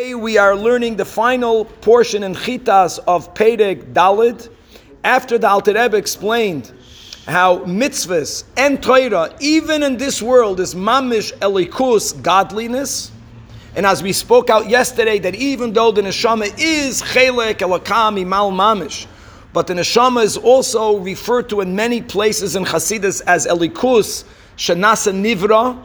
Today we are learning the final portion in Chitas of Perek Dalid. After the Alter Rebbe explained how mitzvahs and Torah, even in this world, is mamish elikus, godliness. And as we spoke out yesterday, that even though the neshama is chelek elakam imal mamish, but the neshama is also referred to in many places in Hasidus as elikus, shanasa nivra,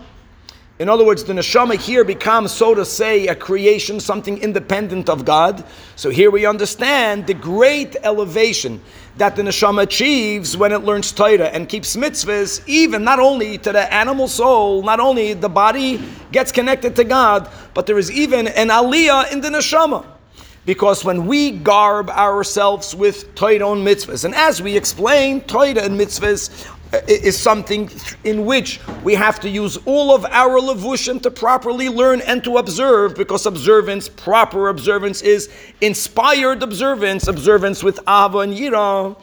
in other words, the neshama here becomes, so to say, a creation, something independent of God. So here we understand the great elevation that the neshama achieves when it learns Torah and keeps mitzvahs, even not only to the animal soul, not only the body gets connected to God, but there is even an aliyah in the neshama. Because when we garb ourselves with Torah and mitzvahs, and as we explain, Torah and mitzvahs Uh, is something in which we have to use all of our levushim to properly learn and to observe, because observance, proper observance, is inspired observance, observance with ava and yira,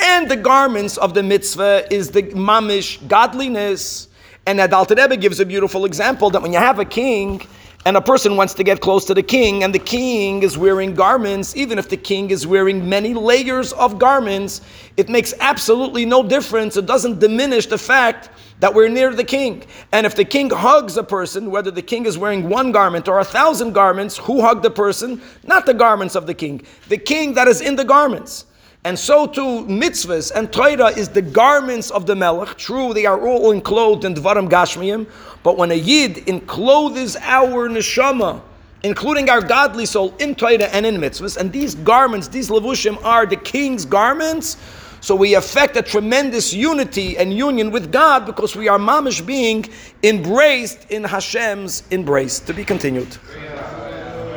and the garments of the mitzvah is the mamish godliness. And Alter Rebbe gives a beautiful example that when you have a king and a person wants to get close to the king, and the king is wearing garments, even if the king is wearing many layers of garments, it makes absolutely no difference. It doesn't diminish the fact that we're near the king. And if the king hugs a person, whether the king is wearing one garment or a thousand garments, who hugged the person? Not the garments of the king, the king that is in the garments. And so too, mitzvahs and Torah is the garments of the Melech. True, they are all enclosed in Dvaram Gashmiyim, but when a Yid encloses our neshama, including our godly soul, in Torah and in mitzvahs, and these garments, these levushim, are the king's garments, so we affect a tremendous unity and union with God because we are mamish being embraced in Hashem's embrace. To be continued.